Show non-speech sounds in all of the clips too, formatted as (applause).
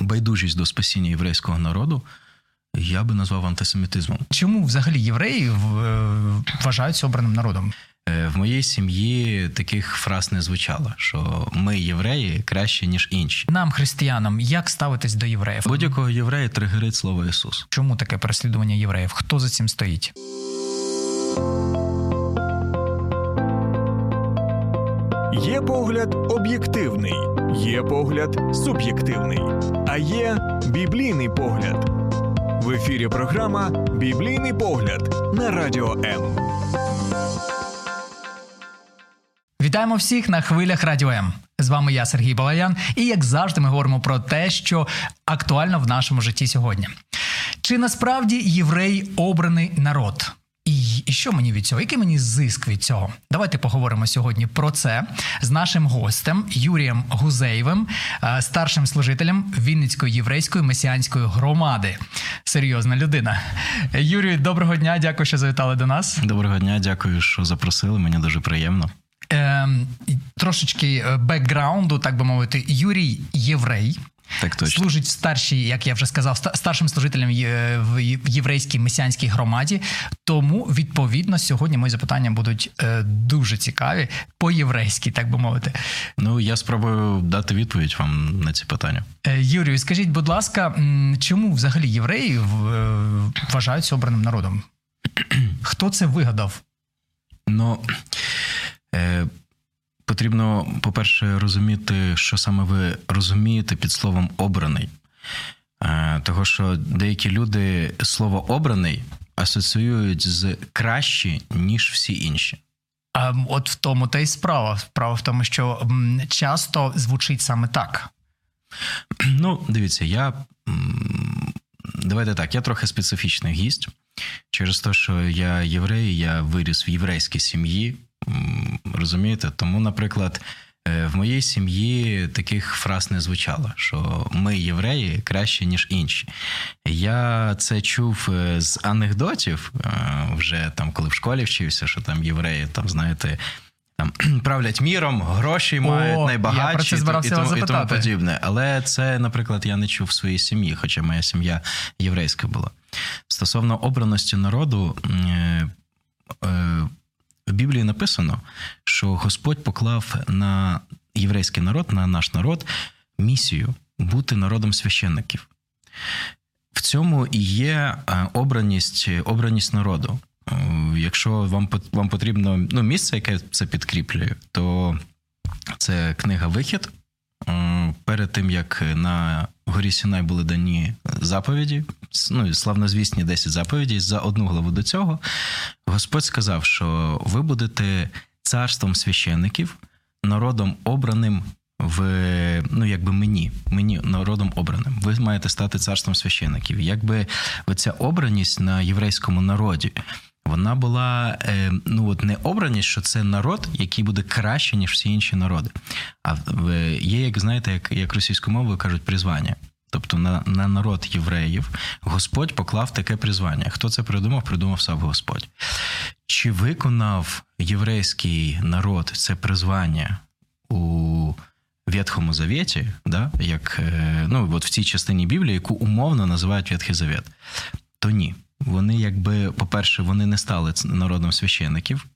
байдужість до спасіння єврейського народу. Я би назвав антисемітизмом. Чому взагалі євреї вважаються обраним народом? Е, в моїй сім'ї таких фраз не звучало, що ми євреї краще ніж інші. Нам, християнам, як ставитись до євреїв? Будь-якого єврея тригерить слово Ісус. Чому таке переслідування євреїв? Хто за цим стоїть? Є погляд об'єктивний, є погляд суб'єктивний, а є біблійний погляд. В ефірі програма Біблійний погляд на радіо М. Вітаємо всіх на хвилях Радіо М. З вами я, Сергій Балаян, і як завжди, ми говоримо про те, що актуально в нашому житті сьогодні. Чи насправді єврей обраний народ? І, що мені від цього? Який мені зиск від цього? Давайте поговоримо сьогодні про це з нашим гостем Юрієм Гузеєвим, е, старшим служителем Вінницької єврейської месіанської громади. Серйозна людина. Юрію, доброго дня, дякую, що завітали до нас. Доброго дня, дякую, що запросили. Мені дуже приємно. Е, Трошечки бекграунду, так би мовити, Юрій єврей. Так точно. служить в старшій, як я вже сказав, старшим служителем в єврейській месіанській громаді. Тому відповідно сьогодні мої запитання будуть е, дуже цікаві по-єврейськи, так би мовити. Ну я спробую дати відповідь вам на ці питання. Е, Юрію, скажіть, будь ласка, чому взагалі євреї вважаються обраним народом? Хто це вигадав? Ну е, потрібно, по-перше, розуміти, що саме ви розумієте під словом обраний. Е, того, що деякі люди слово обраний асоціюють з кращі, ніж всі інші. А от в тому та й справа. Справа в тому, що часто звучить саме так. (clears throat) Ну, дивіться, я давайте так, я трохи специфічний гість. Через те, що я єврей, я виріс в єврейській сім'ї. Розумієте? Тому, наприклад, е, в моїй сім'ї таких фраз не звучало, що ми євреї краще, ніж інші. Я це чув е, з анекдотів е, вже там, коли в школі вчився, що там євреї, там, знаєте. Там (clears throat) правлять міром, гроші мають О, найбагатші я про це і, тому, і тому подібне. Але це, наприклад, я не чув в своїй сім'ї, хоча моя сім'я єврейська була. Стосовно обраності народу, в Біблії написано, що Господь поклав на єврейський народ, на наш народ, місію бути народом священників. В цьому і є е, обраність обраність народу. Е, якщо вам вам потрібно ну, місце, яке це підкріплює, то це книга Вихід. Е, перед тим як на горі Сінай були дані заповіді, ну славнозвісні 10 заповідей за одну главу до цього, Господь сказав, що ви будете царством священників, народом обраним в ну, якби мені, мені народом обраним. Ви маєте стати царством священників. Якби оця обраність на єврейському народі. Вона була е, ну от не обраність, що це народ, який буде краще, ніж всі інші народи. А є, як знаєте, як як російською мовою кажуть, призвання. Тобто на на народ євреїв Господь поклав таке призвання. Хто це придумав? Придумав сам Господь. Чи виконав єврейський народ це призвання у Ветхому Завіті, да, як е, ну, от в цій частині Біблії, яку умовно називають Ветхий Завет? То ні. Вони, якби, по-перше, вони не стали народом священиків,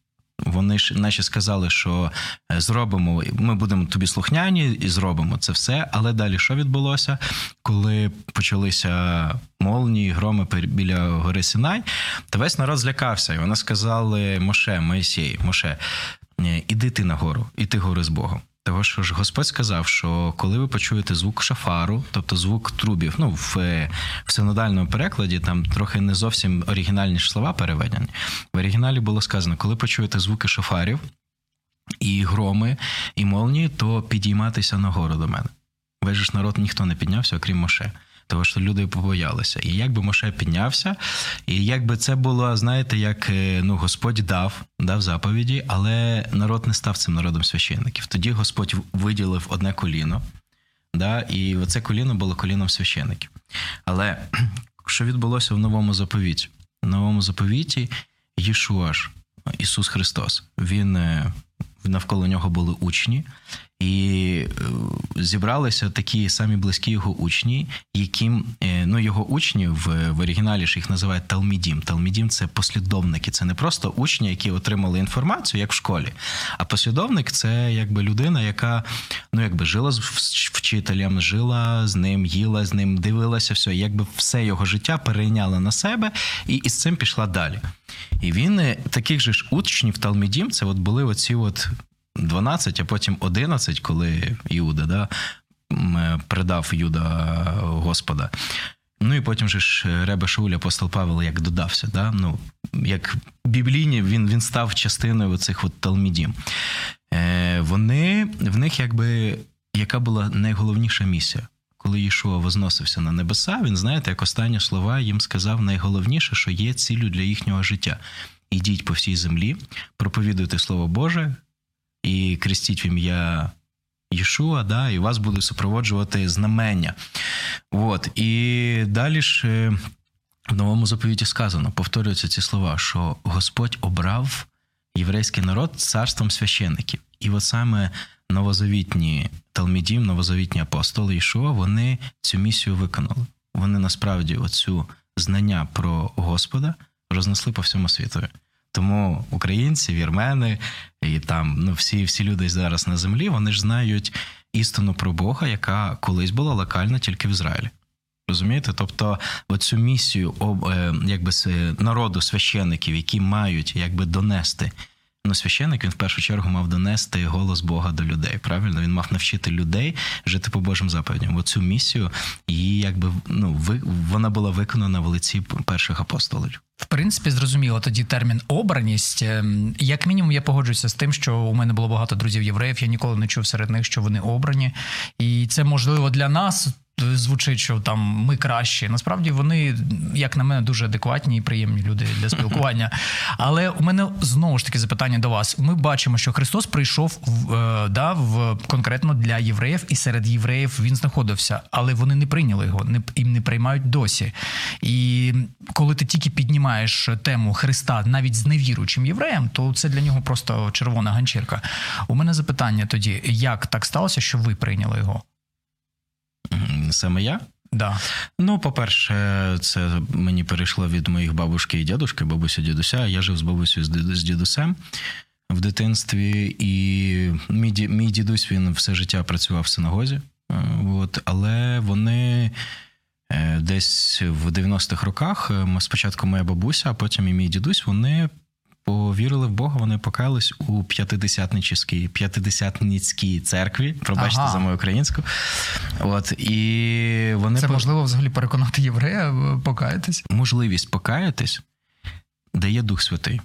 вони ж наче сказали, що е, зробимо, ми будемо тобі слухняні і зробимо це все. Але далі що відбулося, коли почалися молні, громи біля гори Сінай, то весь народ злякався, і вони сказали Моше, Моїсій, Моше, «Е, іди ти на гору, і ти гори з Богом. Того, що ж Господь сказав, що коли ви почуєте звук шафару, тобто звук трубів, ну в в синодальному перекладі там трохи не зовсім оригінальні слова переведені. В оригіналі було сказано, коли почуєте звуки шафарів і громи, і молнії, то підійматися нагору до мене. Весь ж народ ніхто не піднявся, окрім Моше тому що люди побоялися. І якби Моше піднявся, і якби це було, знаєте, як е, ну Господь дав, дав заповіді, але народ не став цим народом священників. Тоді Господь виділив одне коліно, да, і оце коліно було коліном священників. Але (clears throat) що відбулося в новому заповіті? В новому заповіті Єшуаш, Ісус Христос, Він е, навколо нього були учні, і е, зібралися такі самі близькі його учні, яким е, ну його учні в, в оригіналі ж їх називають Талмідім. Талмідім це послідовники, це не просто учні, які отримали інформацію, як в школі. А послідовник це якби людина, яка ну якби жила з вчителем, жила з ним, їла з ним, дивилася все, якби все його життя перейняла на себе і, і з цим пішла далі. І він е, таких же ж учнів Талмідім, це от були оці от 12, а потім 11, коли Іуда да, е, предав Юда Господа. Ну і потім же ж Ребе Шауль, апостол Павел як додався. Да? Ну, Як біблійні він він став частиною цих от талмідів. Е, Вони в них якби яка була найголовніша місія. Коли Єшуа возносився на небеса, він, знаєте, як останні слова їм сказав найголовніше, що є ціллю для їхнього життя. Ідіть по всій землі, проповідуйте Слово Боже, і крестіть в ім'я Єшуа, да, і вас буде супроводжувати знамення. От. І далі ж е, в новому заповіті сказано, повторюються ці слова, що Господь обрав єврейський народ царством священників. І от саме новозавітні талмідім, новозавітні апостоли Ішуа, вони цю місію виконали. Вони насправді оцю знання про Господа рознесли по всьому світу. Тому українці, вірмени і там ну всі всі люди зараз на землі, вони ж знають істину про Бога, яка колись була локальна тільки в Ізраїлі. Розумієте? Тобто, оцю місію об, якби народу священиків, які мають якби донести Ну, священник він в першу чергу мав донести голос Бога до людей. Правильно, він мав навчити людей жити по Божим заповідям. Оцю місію її якби ну ви вона була виконана в лиці перших апостолів. В принципі, зрозуміло тоді термін обраність. Ем, як мінімум, я погоджуюся з тим, що у мене було багато друзів євреїв. Я ніколи не чув серед них, що вони обрані, і це можливо для нас звучить, що там ми кращі. Насправді вони, як на мене, дуже адекватні і приємні люди для спілкування. (laughs) Але у мене знову ж таки запитання до вас. Ми бачимо, що Христос прийшов в, е, да, в конкретно для євреїв, і серед євреїв він знаходився, але вони не прийняли його, не їм не приймають досі. І коли ти тільки піднімаєш тему Христа навіть з невіруючим євреєм, то це для нього просто червона ганчірка. У мене запитання тоді: як так сталося, що ви прийняли його? Саме я? Да. Ну, по-перше, це мені перейшло від моїх бабушки і дядушки, бабусі дідуся. Я жив з бабусею з дідусем в дитинстві, і мій мій дідусь він все життя працював в синагозі. Е, от, Але вони е, десь в 90-х роках е, спочатку моя бабуся, а потім і мій дідусь, вони повірили в Бога, вони покаялись у п'ятидесятническій п'ятидесятницькій церкві. Пробачте ага. за мою українську. От і вони це можливо взагалі переконати єврея е, покаятись? Можливість покаятись дає Дух Святий.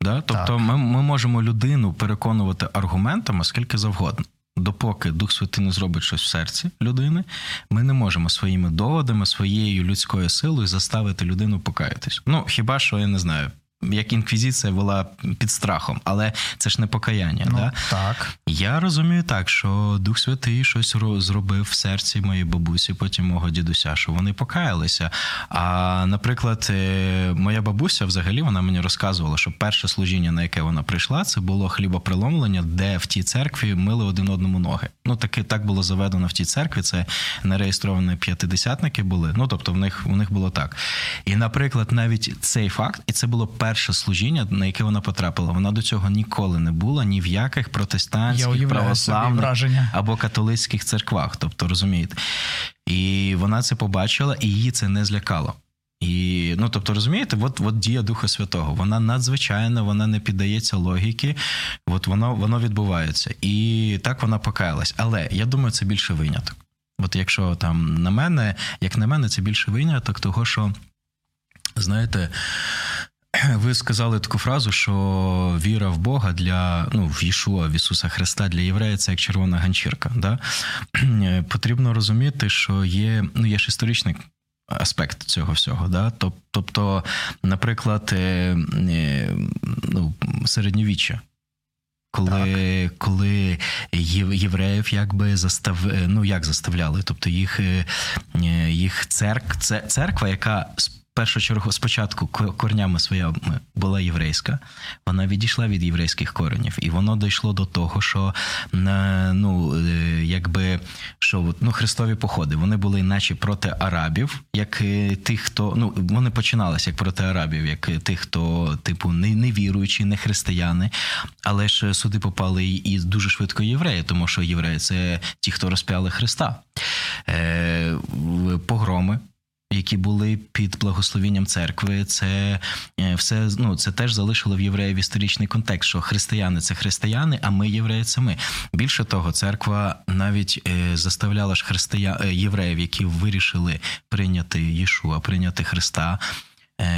Да? Тобто ми, ми можемо людину переконувати аргументами скільки завгодно. Допоки Дух Святий не зробить щось в серці людини, ми не можемо своїми доводами, своєю людською силою заставити людину покаятись. Ну хіба що я не знаю, як інквізиція була під страхом, але це ж не покаяння. Ну, да? Так. Я розумію так, що Дух Святий щось зробив в серці моєї бабусі, потім мого дідуся, що вони покаялися. А наприклад, е, моя бабуся взагалі вона мені розказувала, що перше служіння, на яке вона прийшла, це було хлібоприломлення, де в тій церкві мили один одному ноги. Ну таки так було заведено в тій церкві. Це нереєстровані п'ятидесятники були. Ну тобто, в них в них було так. І, наприклад, навіть цей факт, і це було перше перше служіння, на яке вона потрапила. Вона до цього ніколи не була ні в яких протестантських, православних або католицьких церквах. Тобто розумієте, і вона це побачила, і її це не злякало. І ну, тобто, розумієте, от от дія Духа Святого, вона надзвичайна, вона не піддається логіки, от воно воно відбувається. І так вона покаялась. Але я думаю, це більше виняток. От якщо там на мене, як на мене, це більше виняток, того що, знаєте, (clears throat) ви сказали таку фразу, що віра в Бога для ну в Єшуа, в Ісуса Христа для єврея це як червона ганчірка. Да? (clears throat) Потрібно розуміти, що є ну є ж історичний аспект цього всього. Да? Тобто, наприклад, е, е, ну, середньовіччя. Коли коли євреїв якби застав, ну як заставляли, тобто їх їх церк, церква, яка першу чергу спочатку корнями своя була єврейська, вона відійшла від єврейських коренів, і воно дійшло до того, що ну, е, якби що ну, хрестові походи вони були наче проти арабів, як е, тих, хто ну вони починалися як проти арабів, як тих, хто типу не, не віруючі, не християни, але ж сюди попали і дуже швидко євреї, тому що євреї це ті, хто розп'яли Христа. Е, Погроми які були під благословенням церкви, це е, все ну це теж залишило в євреїв історичний контекст, що християни це християни, а ми євреї це ми. Більше того, церква навіть е, заставляла ж христия е, євреїв, які вирішили прийняти Єшуа, прийняти Христа.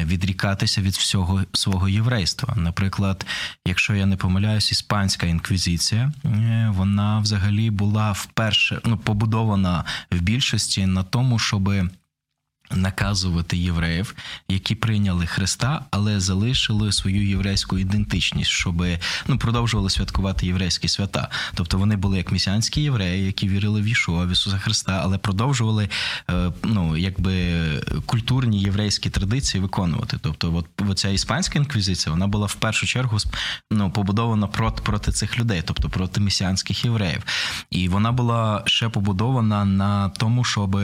Відрікатися від всього свого єврейства. Наприклад, якщо я не помиляюсь, іспанська інквізиція вона взагалі була вперше ну побудована в більшості на тому, щоби наказувати євреїв, які прийняли Христа, але залишили свою єврейську ідентичність, щоб ну продовжували святкувати єврейські свята. Тобто вони були як місіанські євреї, які вірили в Ішуа, в Ісуса Христа, але продовжували е, ну якби культурні єврейські традиції виконувати. Тобто, от оця іспанська інквізиція вона була в першу чергу ну, побудована проти проти цих людей, тобто проти месіанських євреїв, і вона була ще побудована на тому, щоб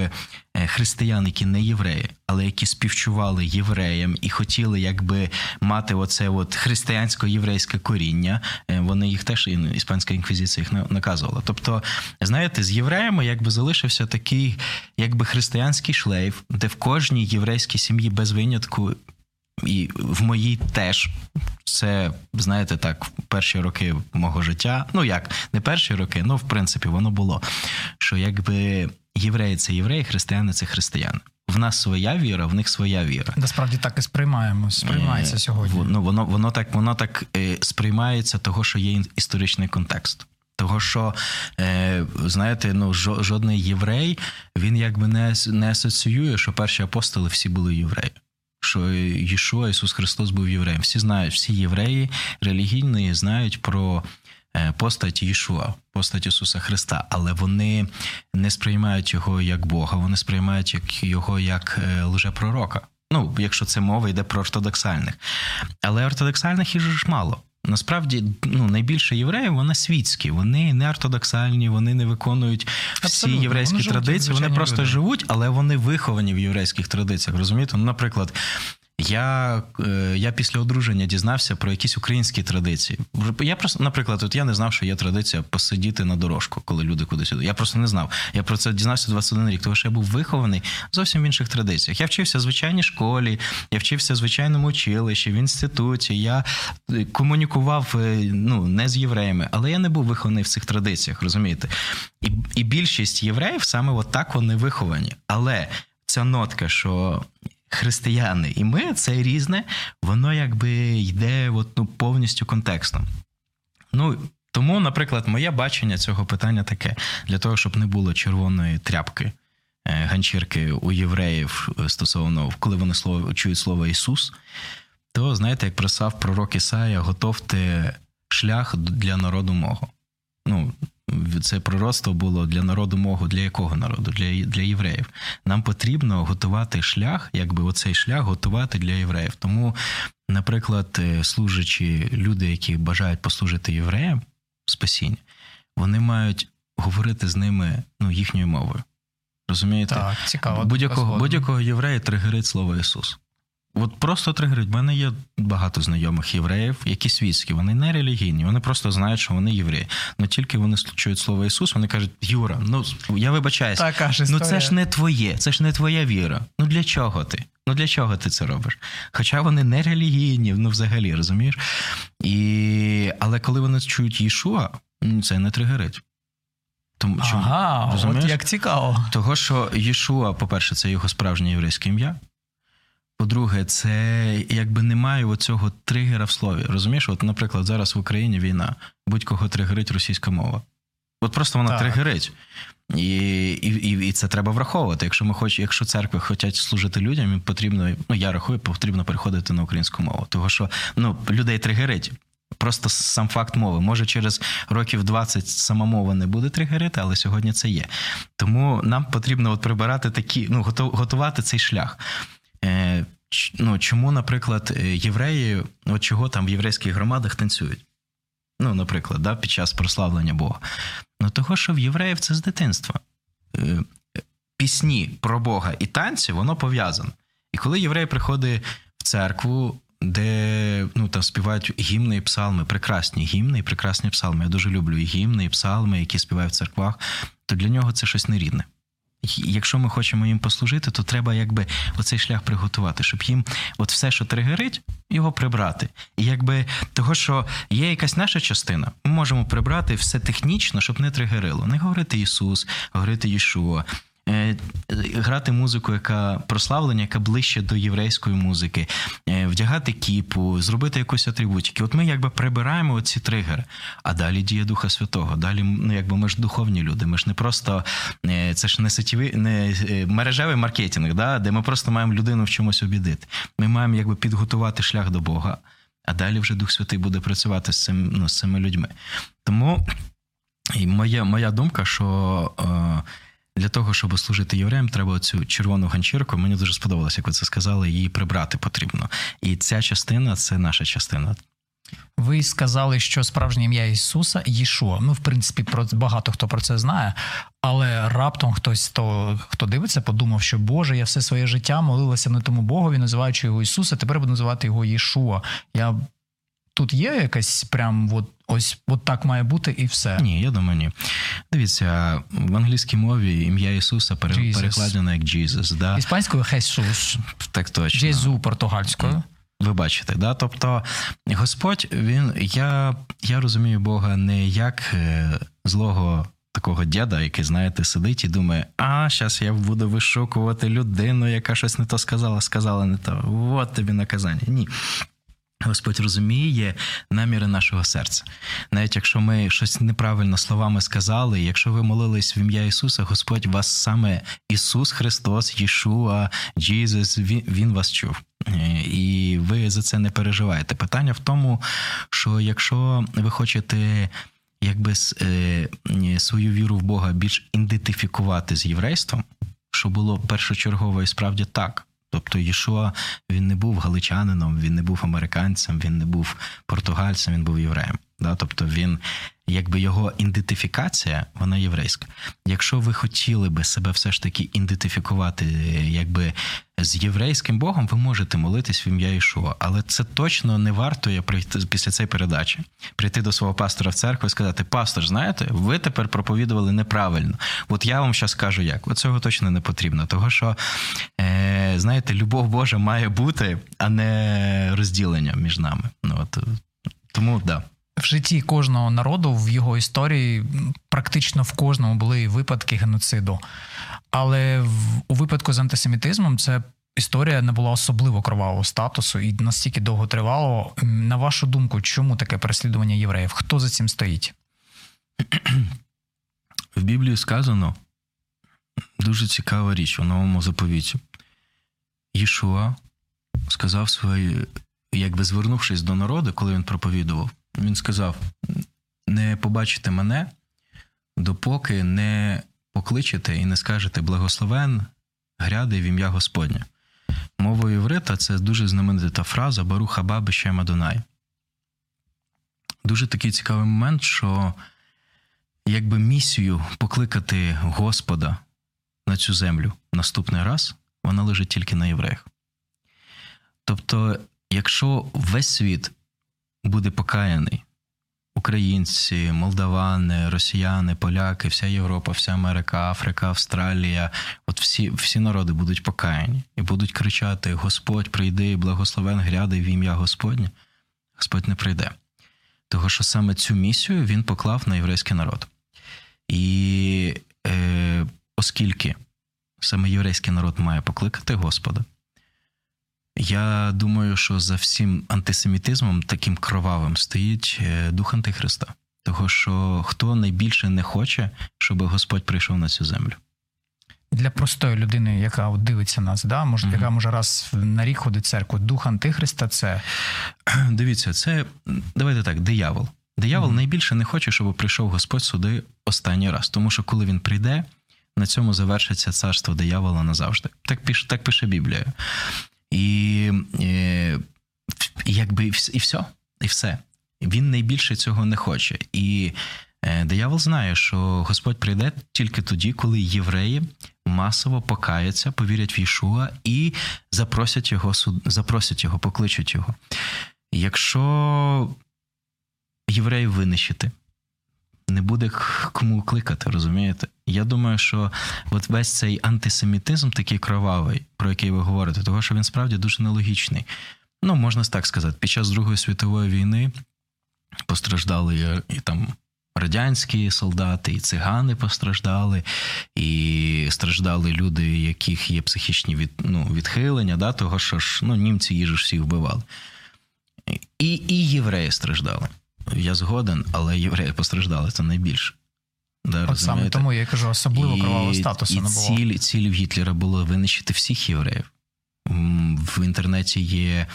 християн, які не євреї, але які співчували євреям і хотіли якби мати оце от християнсько-єврейське коріння. Е, вони їх теж іспанська інквізиція їх наказувала. Тобто, знаєте, з євреями якби залишився такий, якби християнський шлейф, де в кожній єврейській сім'ї без винятку. І в моїй теж це, знаєте, так, перші роки мого життя. Ну як, не перші роки, ну в принципі, воно було. Що якби євреї це євреї, християни це християни. В нас своя віра, в них своя віра. Насправді так і сприймаємо. Сприймається е, сьогодні. Ну воно воно так воно так е, сприймається, того, що є історичний контекст. Того, що е, знаєте, ну жодний єврей він якби не не асоціює, що перші апостоли всі були євреї. Що Єшуа, Ісус Христос був євреєм. Всі знають, всі євреї релігійні знають про постать Ішуа, постать Ісуса Христа, але вони не сприймають його як Бога, вони сприймають його як е, лжепророка. Ну, якщо це мова йде про ортодоксальних. Але ортодоксальних їх ж мало. Насправді, ну найбільше євреїв вони світські, вони не ортодоксальні, вони не виконують всі Абсолютно. єврейські вони традиції. Вони просто люди. живуть, але вони виховані в єврейських традиціях. Розумієте? Ну, наприклад, я е, я після одруження дізнався про якісь українські традиції. Я просто, наприклад, от я не знав, що є традиція посидіти на дорожку, коли люди кудись йдуть. Я просто не знав. Я про це дізнався 21 рік, тому що я був вихований зовсім в інших традиціях. Я вчився в звичайній школі, я вчився в звичайному училищі, в інституті. Я е, комунікував е, ну не з євреями, але я не був вихований в цих традиціях, розумієте? І і більшість євреїв саме от так вони виховані. Але ця нотка, що християни і ми це різне, воно якби йде от, ну, повністю контекстом. Ну, тому, наприклад, моє бачення цього питання таке: для того, щоб не було червоної тряпки. Е, ганчірки у євреїв стосовно, коли вони слово чують слово Ісус, то знаєте, як просав пророк Ісая, готовте шлях для народу мого. Ну, це пророцтво було для народу мого, для якого народу? Для для євреїв. Нам потрібно готувати шлях, якби оцей шлях готувати для євреїв. Тому, наприклад, е, служачі люди, які бажають послужити євреям спасіння, вони мають говорити з ними ну, їхньою мовою. Розумієте? Так, цікаво. Будь-якого будь-якого єврея тригерить слово Ісус. От просто тригерить. У мене є багато знайомих євреїв, які світські, вони не релігійні, вони просто знають, що вони євреї. Ну тільки вони чують слово Ісус, вони кажуть, Юра, ну я вибачаюся, ну це ж не твоє, це ж не твоя віра. Ну для чого ти? Ну для чого ти це робиш? Хоча вони не релігійні, ну взагалі розумієш? І... Але коли вони чують Єшуа, це не тригерить. Тому ага, розумієш? от як цікаво. Того, що Єшуа, по-перше, це його справжнє єврейське ім'я. По-друге, це якби немає оцього тригера в слові. Розумієш, от, наприклад, зараз в Україні війна, будь-кого тригерить російська мова. От просто вона так. тригерить. І і, і це треба враховувати. Якщо ми хоч, якщо церкви хочуть служити людям, їм потрібно, ну я рахую, потрібно переходити на українську мову. Тому що ну, людей тригерить. Просто сам факт мови. Може, через років 20 сама мова не буде тригерити, але сьогодні це є. Тому нам потрібно от прибирати такі, ну, готувати цей шлях. Е, ну, чому, наприклад, е, євреї, от чого там в єврейських громадах танцюють? Ну, наприклад, да, під час прославлення Бога. Ну, того, що в євреїв це з дитинства. Е, пісні про Бога і танці, воно пов'язане. І коли єврей приходить в церкву, де ну, там співають гімни і псалми, прекрасні гімни і прекрасні псалми. Я дуже люблю і гімни, і псалми, які співають в церквах, то для нього це щось нерідне якщо ми хочемо їм послужити, то треба якби оцей шлях приготувати, щоб їм от все, що тригерить, його прибрати. І якби того, що є якась наша частина, ми можемо прибрати все технічно, щоб не тригерило. Не говорити Ісус, говорити Єшуа, грати музику, яка прославлення, яка ближче до єврейської музики, е, вдягати кіпу, зробити якусь атрибутики. От ми якби прибираємо оці тригери, а далі діє Духа Святого. Далі ну якби ми ж духовні люди. Ми ж не просто е, це ж не сетєвий, не мережевий маркетинг, да, де ми просто маємо людину в чомусь обідити. Ми маємо якби підготувати шлях до Бога. А далі вже Дух Святий буде працювати з цим ну, з цими людьми. Тому і моя моя думка, що е, для того, щоб служити євреям, треба цю червону ганчірку. Мені дуже сподобалося, як ви це сказали, її прибрати потрібно. І ця частина це наша частина. Ви сказали, що справжнє ім'я Ісуса Єшуа. Ну, в принципі, про багато хто про це знає, але раптом хтось, то, хто дивиться, подумав, що Боже, я все своє життя молилася не тому Богові, називаючи його Ісуса, тепер буду називати його Єшуа. Я Тут є якась прям от, ось от так має бути і все. Ні, я думаю, ні. Дивіться, в англійській мові ім'я Ісуса перекладено як Jesus. Да? Іспанською Хесус. Так точно. Джезу португальською. Ви бачите, да? Тобто Господь, він, я я розумію Бога не як е, злого такого дяда, який, знаєте, сидить і думає, а, зараз я буду вишукувати людину, яка щось не то сказала, сказала не то. От тобі наказання. Ні. Господь розуміє наміри нашого серця. Навіть якщо ми щось неправильно словами сказали, якщо ви молились в ім'я Ісуса, Господь вас саме Ісус Христос, Єшуа, Джізус, Він, він вас чув. І ви за це не переживаєте. Питання в тому, що якщо ви хочете якби е, свою віру в Бога більш ідентифікувати з єврейством, що було першочергово і справді так. Тобто Єшуа він не був галичанином, він не був американцем, він не був португальцем, він був євреєм. Да? Тобто він якби його ідентифікація, вона єврейська. Якщо ви хотіли би себе все ж таки ідентифікувати, якби з єврейським Богом, ви можете молитись в ім'я Ішуа, але це точно не варто я прийти після цієї передачі, прийти до свого пастора в церкву і сказати: Пастор, знаєте, ви тепер проповідували неправильно. От я вам зараз скажу як. От цього точно не потрібно. Того що, е, знаєте, любов Божа має бути, а не розділення між нами. Ну от тому да в житті кожного народу в його історії практично в кожному були випадки геноциду. Але в, у випадку з антисемітизмом це історія не була особливо кровавого статусу і настільки довго тривало. На вашу думку, чому таке переслідування євреїв? Хто за цим стоїть? В Біблії сказано дуже цікава річ у новому заповіті. Єшуа сказав свої, якби звернувшись до народу, коли він проповідував, він сказав: не побачите мене, допоки не покличете і не скажете благословен гряди в ім'я Господнє. Мовою єврита це дуже знаменита фраза Баруха Баби Шема Донай. Дуже такий цікавий момент, що якби місію покликати Господа на цю землю наступний раз, вона лежить тільки на євреях. Тобто, якщо весь світ буде покаяний. Українці, молдавани, росіяни, поляки, вся Європа, вся Америка, Африка, Австралія от всі всі народи будуть покаяні і будуть кричати: Господь прийди, благословен гряди в ім'я Господнє. Господь не прийде. Того, що саме цю місію він поклав на єврейський народ. І е, оскільки саме єврейський народ має покликати Господа. Я думаю, що за всім антисемітизмом таким кровавим стоїть е, дух Антихриста. Того, що хто найбільше не хоче, щоб Господь прийшов на цю землю. Для простої людини, яка от дивиться нас, да, може, mm-hmm. яка може раз на рік ходить в церкву, дух Антихриста це. (clears throat) Дивіться, це давайте так, диявол. Диявол mm-hmm. найбільше не хоче, щоб прийшов Господь сюди останній раз. Тому що коли він прийде, на цьому завершиться царство диявола назавжди. Так пише, так пише Біблія. І е, якби і все, і все. Він найбільше цього не хоче. І е, диявол знає, що Господь прийде тільки тоді, коли євреї масово покаяться, повірять в Ішуа і запросять його запросять його, покличуть його. Якщо євреїв винищити, не буде кому кликати, розумієте? Я думаю, що от весь цей антисемітизм, такий кровавий, про який ви говорите, того що він справді дуже нелогічний. Ну, можна так сказати, під час Другої світової війни постраждали і там. Радянські солдати, і цигани постраждали, і страждали люди, яких є психічні від, ну, відхилення, да, того що ж ну, німці їжу всіх вбивали. І і євреї страждали. Я згоден, але євреї постраждали це найбільше. Да, От саме тому я кажу, особливо кровавого статусу і не було. Ціль, ціль Гітлера було винищити всіх євреїв. В інтернеті є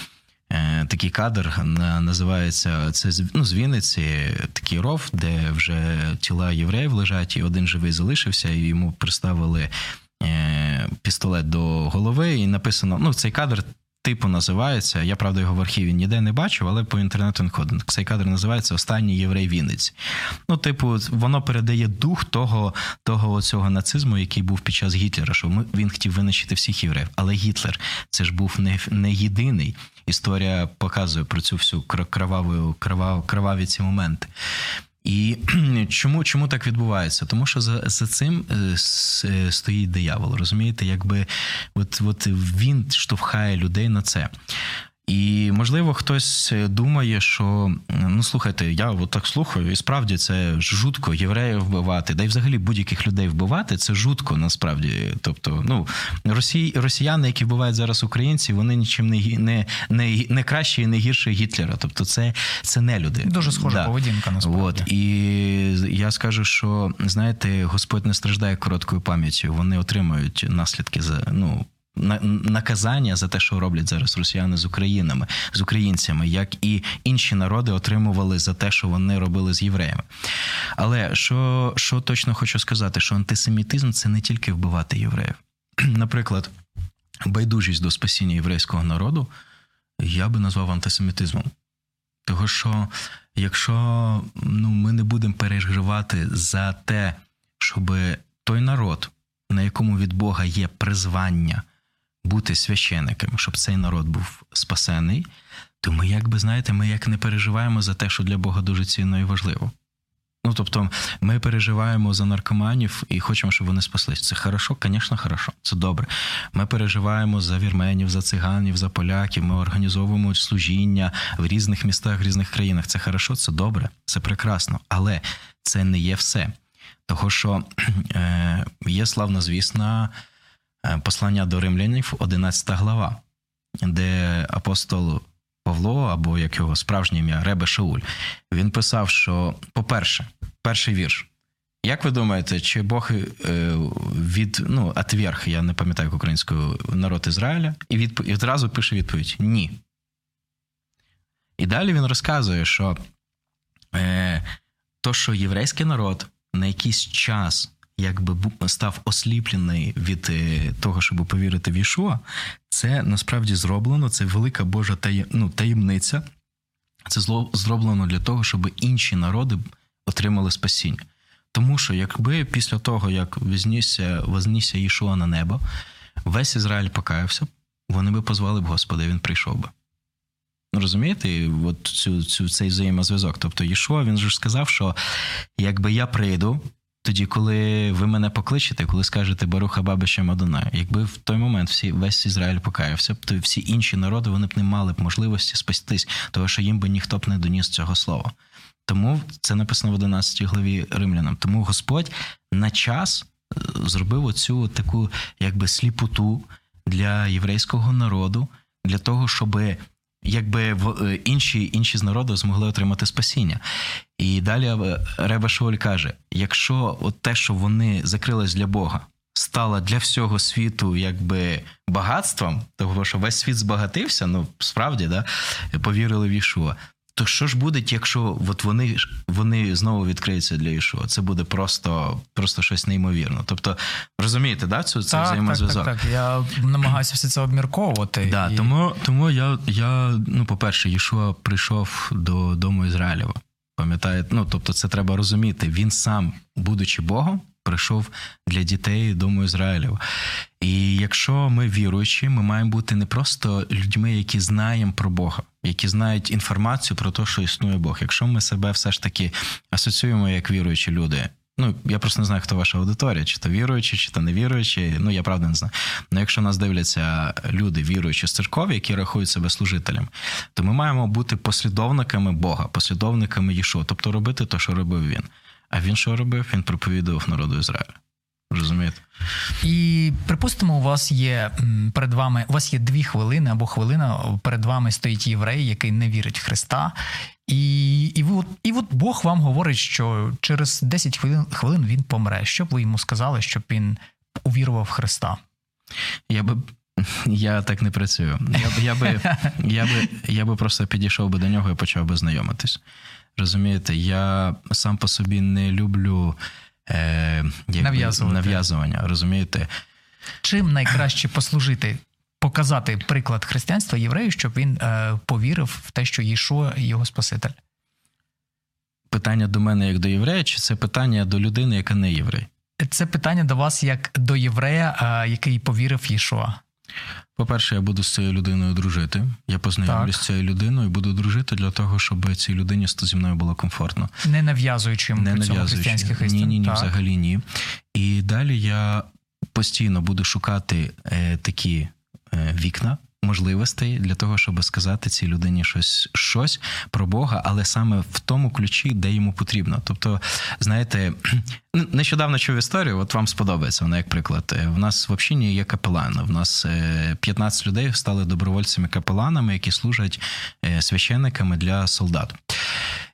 е, такий кадр, називається це ну, з Вінниці, такий ров, де вже тіла євреїв лежать, і один живий залишився, і йому приставили е, пістолет до голови, і написано: ну, цей кадр типу називається. Я правда його в архіві ніде не бачив, але по інтернету не ходив. Цей кадр називається Останній єврей Вінниці. Ну, типу, воно передає дух того того цього нацизму, який був під час Гітлера. Що ми він хотів винищити всіх євреїв. Але Гітлер це ж був не не єдиний. Історія показує про цю всю кроваву, кроваву, кроваві ці моменти. І (clears throat) чому чому так відбувається? Тому що за за цим е, е, стоїть диявол, розумієте, якби от, от він штовхає людей на це. І можливо, хтось думає, що ну слухайте, я от так слухаю, і справді це жутко євреїв вбивати, да й взагалі будь-яких людей вбивати це жутко насправді. Тобто, ну росій, росіяни, які вбивають зараз українців, вони нічим не не, не, не краще і не гірше Гітлера. Тобто, це це не люди. Дуже схожа да. поведінка насправді. От і я скажу, що знаєте, Господь не страждає короткою пам'яттю. Вони отримують наслідки за ну наказання за те, що роблять зараз росіяни з Українами, з українцями, як і інші народи отримували за те, що вони робили з євреями. Але що, що точно хочу сказати, що антисемітизм це не тільки вбивати євреїв. (clears throat) Наприклад, байдужість до спасіння єврейського народу я би назвав антисемітизмом. Того, що якщо ну, ми не будемо переживати за те, щоб той народ, на якому від Бога є призвання бути священниками, щоб цей народ був спасений, то ми, якби знаєте, ми як не переживаємо за те, що для Бога дуже цінно і важливо. Ну, тобто, ми переживаємо за наркоманів і хочемо, щоб вони спаслись. Це хорошо, звісно, хорошо, це добре. Ми переживаємо за вірменів, за циганів, за поляків. Ми організовуємо служіння в різних містах, в різних країнах. Це хорошо, це добре, це прекрасно. Але це не є все. Того, що е, є славно звісна Е, послання до римлянів, 11 глава, де апостол Павло, або як його справжнє ім'я Ребе Шауль, він писав, що, по-перше, перший вірш. Як ви думаєте, чи Бог е, від ну, отверг, я не пам'ятаю як українською народ Ізраїля, і відп... і одразу пише відповідь: Ні. І далі він розказує, що е, то, що єврейський народ на якийсь час якби став осліплений від е, того, щоб повірити в Ішуа, це насправді зроблено. Це велика Божа ну, таємниця. Це зроблено для того, щоб інші народи отримали спасіння. Тому що, якби після того, як вознісся, вознісся Ішуа на небо, весь Ізраїль покаявся, вони би позвали б Господа, і він прийшов би. Розумієте, от цю, цю, цей взаємозв'язок. Тобто, Єшуа, він же сказав, що якби я прийду, тоді, коли ви мене покличете, коли скажете Баруха Бабище Мадонаю, якби в той момент всі весь Ізраїль покаявся, то всі інші народи вони б не мали б можливості спастись, тому що їм би ніхто б не доніс цього слова. Тому це написано в 11 главі римлянам. Тому Господь на час е, зробив оцю таку якби сліпоту для єврейського народу, для того, щоби якби е, інші інші з народу змогли отримати спасіння. І далі е, Реба Шоль каже: якщо от те, що вони закрились для Бога, стало для всього світу якби багатством, того що весь світ збагатився, ну справді да, повірили в Ішуа, то що ж буде, якщо от вони вони знову відкриються для Ішуа? Це буде просто просто щось неймовірно. Тобто, розумієте, да, цю це взаємозв'язок? Так, так, так. Я намагаюся все це обмірковувати. Да, і... Тому тому я, я, ну, по-перше, Ішуа прийшов до дому Ізраїлєва. Пам'ятаєте? Ну, тобто, це треба розуміти. Він сам, будучи Богом, прийшов для дітей дому Ізраїлів. І якщо ми віруючі, ми маємо бути не просто людьми, які знаємо про Бога, які знають інформацію про те, що існує Бог. Якщо ми себе все ж таки асоціюємо як віруючі люди. Ну, я просто не знаю, хто ваша аудиторія, чи то віруючі, чи то не віруючі. Ну, я правда не знаю. Але якщо нас дивляться люди, віруючі з церкові, які рахують себе служителем, то ми маємо бути послідовниками Бога, послідовниками Єшо, тобто робити те, що робив він. А він що робив? Він проповідував народу Ізраїля. Розумієте? І припустимо, у вас є перед вами у вас є дві хвилини або хвилина. Перед вами стоїть єврей, який не вірить в Христа. І і, от, і от Бог вам говорить, що через 10 хвилин хвилин він помре. Що б ви йому сказали, щоб він увірував в Христа? Я би. Я так не працюю. Я б я би, я би, я би просто підійшов би до нього і почав би знайомитись. Розумієте, я сам по собі не люблю е, нав'язування. нав'язування. Розумієте? Чим найкраще послужити, показати приклад християнства єврею, щоб він е, повірив в те, що Єшуа його Спаситель? Питання до мене як до єврея, чи це питання до людини, яка не єврей? Це питання до вас як до єврея, е, який повірив в Єшуа. По-перше, я буду з цією людиною дружити. Я познайомлюсь з цією людиною і буду дружити для того, щоб цій людині зі мною було комфортно. Не нав'язуючи йому нав'язуючи. цьому християнських істин. Ні, ні, ні, взагалі ні. І далі я постійно буду шукати е, такі е, вікна можливостей для того, щоб сказати цій людині щось щось про Бога, але саме в тому ключі, де йому потрібно. Тобто, знаєте, (clears throat) нещодавно чув історію, от вам сподобається вона, як приклад. Е, в нас в общині є капелан. В нас 15 е, людей стали добровольцями-капеланами, які служать е, священниками для солдат.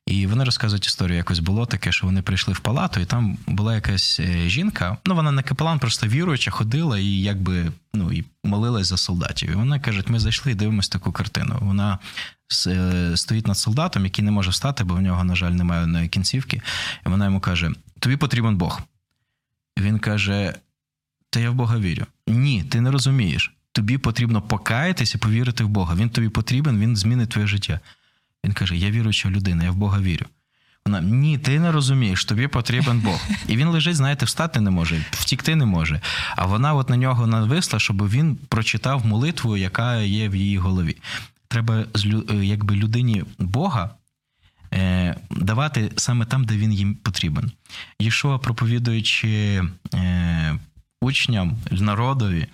І вони розказують історію. Якось було таке, що вони прийшли в палату, і там була якась е, жінка. Ну вона не капелан, просто віруюча, ходила і якби ну і молилась за солдатів. І вона каже: ми зайшли і дивимося таку картину. Вона е, стоїть над солдатом, який не може встати, бо в нього, на жаль, немає одної кінцівки. І вона йому каже: Тобі потрібен Бог. Він каже: Та я в Бога вірю. Ні, ти не розумієш. Тобі потрібно покаятися повірити в Бога. Він тобі потрібен, він змінить твоє життя. Він каже: Я віруюча людина, я в Бога вірю. Вона ні, ти не розумієш, тобі потрібен Бог. І він лежить, знаєте, встати не може, втікти не може. А вона от на нього нависла, щоб він прочитав молитву, яка є в її голові. Треба якби людині Бога е, давати саме там, де він їм потрібен. Єшуа, проповідуючи е, учням, народові,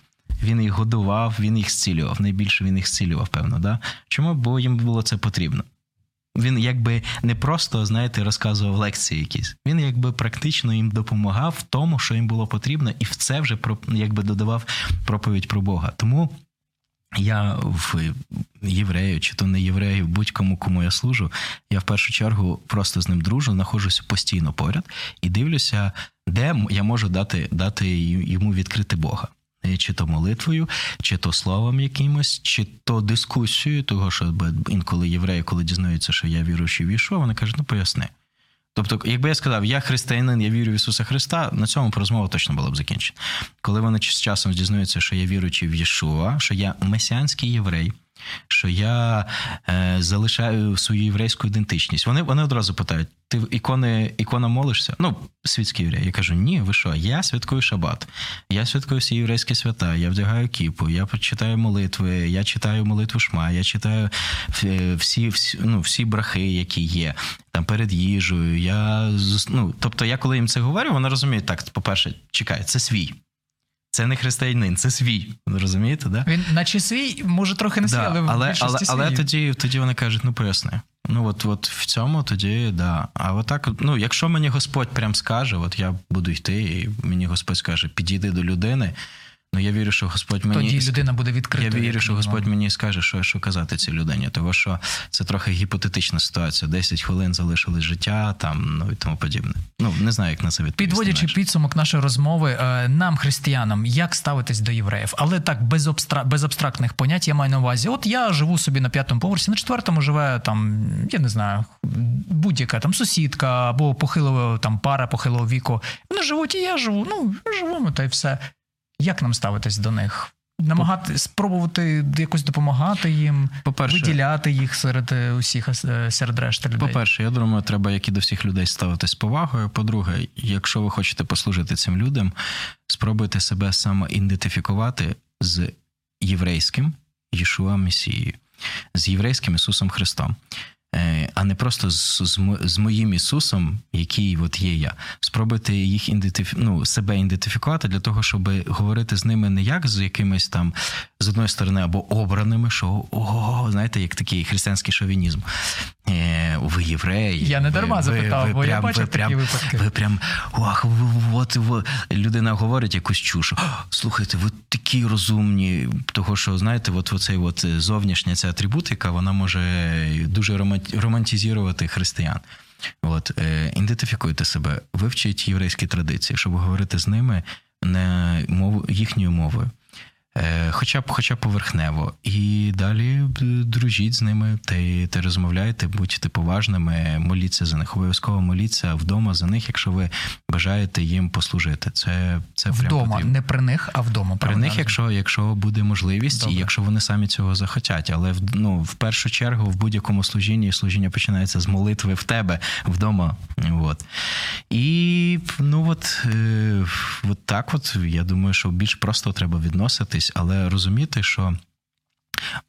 він їх годував, він їх зцілював. Найбільше він їх зцілював, певно. Да? Чому? Бо їм було це потрібно. Він якби не просто, знаєте, розказував лекції якісь. Він якби практично їм допомагав в тому, що їм було потрібно, і в це вже якби додавав проповідь про Бога. Тому я в єврею, чи то не єврею, будь-кому, кому я служу, я в першу чергу просто з ним дружу, знаходжуся постійно поряд і дивлюся, де я можу дати, дати йому відкрити Бога. Е, чи то молитвою, чи то словом якимось, чи то дискусією, того що інколи євреї, коли дізнаються, що я віруючий в Ішуа, вони кажуть, ну поясни. Тобто, якби я сказав, я християнин, я вірю в Ісуса Христа, на цьому розмова точно була б закінчена. Коли вони з часом дізнаються, що я віруючий в Єшуа, що я месіанський єврей, що я е, залишаю свою єврейську ідентичність. Вони вони одразу питають: ти ікони, ікона молишся? Ну, світський єврей. Я кажу, ні, ви що? Я святкую шабат, я святкую всі єврейські свята, я вдягаю кіпу, я читаю молитви, я читаю молитву шма, я читаю всі всі, ну, всі брахи, які є. Там перед їжею, я ну, тобто, я коли їм це говорю, вони розуміють, так, по-перше, чекай, це свій. Це не християнин, це свій. Розумієте, да? Він, наче свій, може трохи не свій, да, але в але, але, свій. але тоді тоді вони кажуть, ну поясни. Ну от от в цьому тоді, да. А отак, ну, якщо мені Господь прям скаже, от я буду йти, і мені Господь скаже, підійди до людини, Ну я вірю, що Господь мені тоді людина буде відкрита. Я вірю, що Господь мені скаже, що що казати цій людині, тому що це трохи гіпотетична ситуація. 10 хвилин залишилось життя там, ну і тому подібне. Ну не знаю, як на це відповісти. Підводячи інакше. підсумок нашої розмови, е, нам, християнам, як ставитись до євреїв, але так без абстра... без абстрактних понять я маю на увазі. От я живу собі на п'ятому поверсі, на четвертому живе там, я не знаю, будь-яка там сусідка або похилого там пара похилого віку. Вони живуть, і я живу. Ну живемо та й все. Як нам ставитись до них? Намагати спробувати якось допомагати їм, По-перше, виділяти їх серед е, усіх е, серед решти людей. По-перше, я думаю, треба, як і до всіх людей, ставитись з повагою. По-друге, якщо ви хочете послужити цим людям, спробуйте себе самоідентифікувати з єврейським Єшуа Месією, з єврейським Ісусом Христом. Е, а не просто з, з, з моїм Ісусом, який от є я. Спробуйте їх ідентифі... ну, себе ідентифікувати для того, щоб говорити з ними не як з якимись там з одної сторони або обраними, що о, знаєте, як такий християнський шовінізм. Е, ви євреї. Я не дарма ви, запитав, ви, бо ви я бачив ви такі прям, випадки. Ви прям ох, от, от, людина говорить якусь чушу. Слухайте, ви такі розумні, того що знаєте, от оцей от зовнішня ця атрибутика, вона може дуже романтизувати християн. От, е, ідентифікуйте себе, вивчіть єврейські традиції, щоб говорити з ними не мов їхньою мовою. Хоча б хоча б поверхнево, і далі дружіть з ними та й та розмовляйте, будьте поважними, моліться за них. Обов'язково моліться вдома за них, якщо ви бажаєте їм послужити. Це це вдома, не при них, а вдома. При них, якщо якщо буде можливість, Добре. і якщо вони самі цього захотять. Але ну, в першу чергу в будь-якому служінні служіння починається з молитви в тебе вдома. От. І ну от, е, от так, от я думаю, що більш просто треба відноситись, але розуміти, що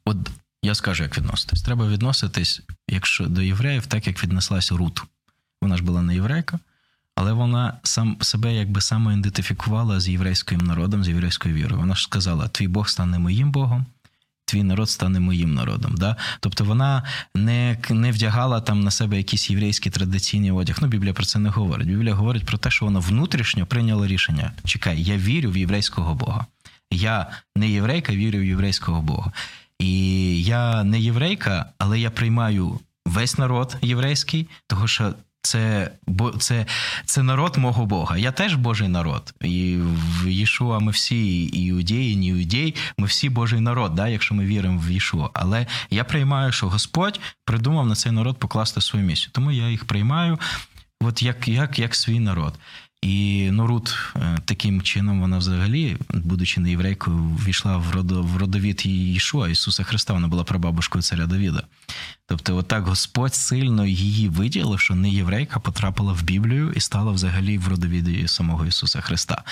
от я скажу, як відноситись. Треба відноситись, якщо до євреїв, так як віднеслася Рут. Вона ж була не єврейка, але вона сам себе якби самоідентифікувала з єврейським народом, з єврейською вірою. Вона ж сказала: Твій Бог стане моїм Богом. Твій народ стане моїм народом. Да? Тобто вона не не вдягала там на себе якісь єврейські традиційні одяг. Ну, Біблія про це не говорить. Біблія говорить про те, що вона внутрішньо прийняла рішення: чекай, я вірю в єврейського Бога. Я не єврейка, вірю в єврейського Бога. І я не єврейка, але я приймаю весь народ єврейський, тому що це це, це народ мого Бога. Я теж Божий народ. І в Єшуа ми всі іудеї, і не іудеї, ми всі Божий народ, да, якщо ми віримо в Єшуа. Але я приймаю, що Господь придумав на цей народ покласти свою місію. Тому я їх приймаю от як, як, як свій народ. І Норут таким чином вона взагалі, будучи не єврейкою, війшла в родо, в родовід Ішуа, Ісуса Христа, вона була прабабушкою царя Давіда. Тобто, отак Господь сильно її виділив, що не єврейка потрапила в Біблію і стала взагалі в родовіді самого Ісуса Христа.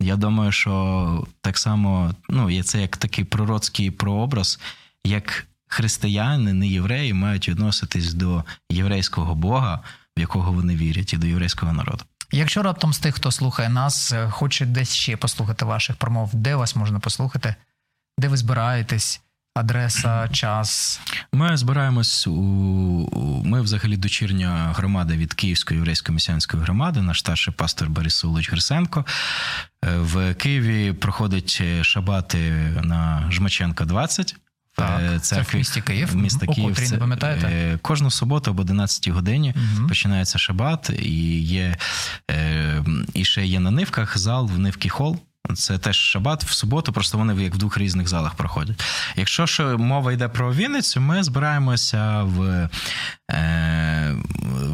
Я думаю, що так само ну, є це як такий пророцький прообраз, як християни, не євреї, мають відноситись до єврейського Бога, в якого вони вірять, і до єврейського народу. Якщо раптом з тих, хто слухає нас, хоче десь ще послухати ваших промов, де вас можна послухати, де ви збираєтесь, адреса, (clears throat) час? Ми збираємось у ми взагалі дочірня громада від Київської єврейської месіанської громади, наш старший пастор Борис Сулич Грисенко. В Києві проходить шабати на Жмаченка 20. Так, це в місті Київ. В місті Київ. не пам'ятаєте? Кожну суботу об 11 годині Угу. починається шабат, і є і ще є на нивках зал в Нивки Хол. Це теж шабат в суботу, просто вони як в двох різних залах проходять. Якщо ж мова йде про Вінницю, ми збираємося в е,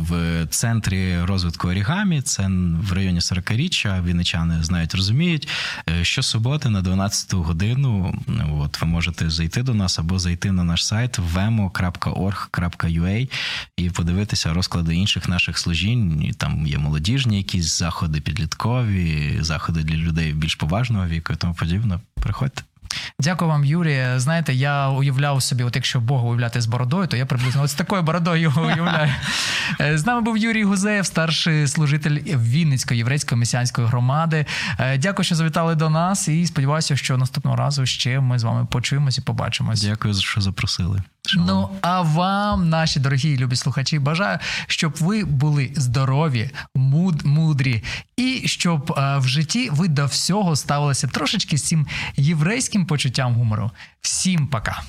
в центрі розвитку орігамі, це в районі 40-річчя, вінничани знають, розуміють. Щосуботи на 12 годину от, ви можете зайти до нас або зайти на наш сайт vemo.org.ua і подивитися розклади інших наших служінь. Там є молодіжні якісь заходи, підліткові, заходи для людей більш поважного віку і тому подібне. Приходьте. Дякую вам, Юрій. Знаєте, я уявляв собі, от якщо Бога уявляти з бородою, то я приблизно от з такою бородою його уявляю. (laughs) З нами був Юрій Гузеєв, старший служитель Вінницької єврейської месіанської громади. Дякую, що завітали до нас, і сподіваюся, що наступного разу ще ми з вами почуємось і побачимось. Дякую, що запросили. Шалом. Ну а вам, наші дорогі і любі слухачі, бажаю, щоб ви були здорові, муд, мудрі, і щоб е, в житті ви до всього ставилися трошечки з цим єврейським почуттям гумору. Всім пока.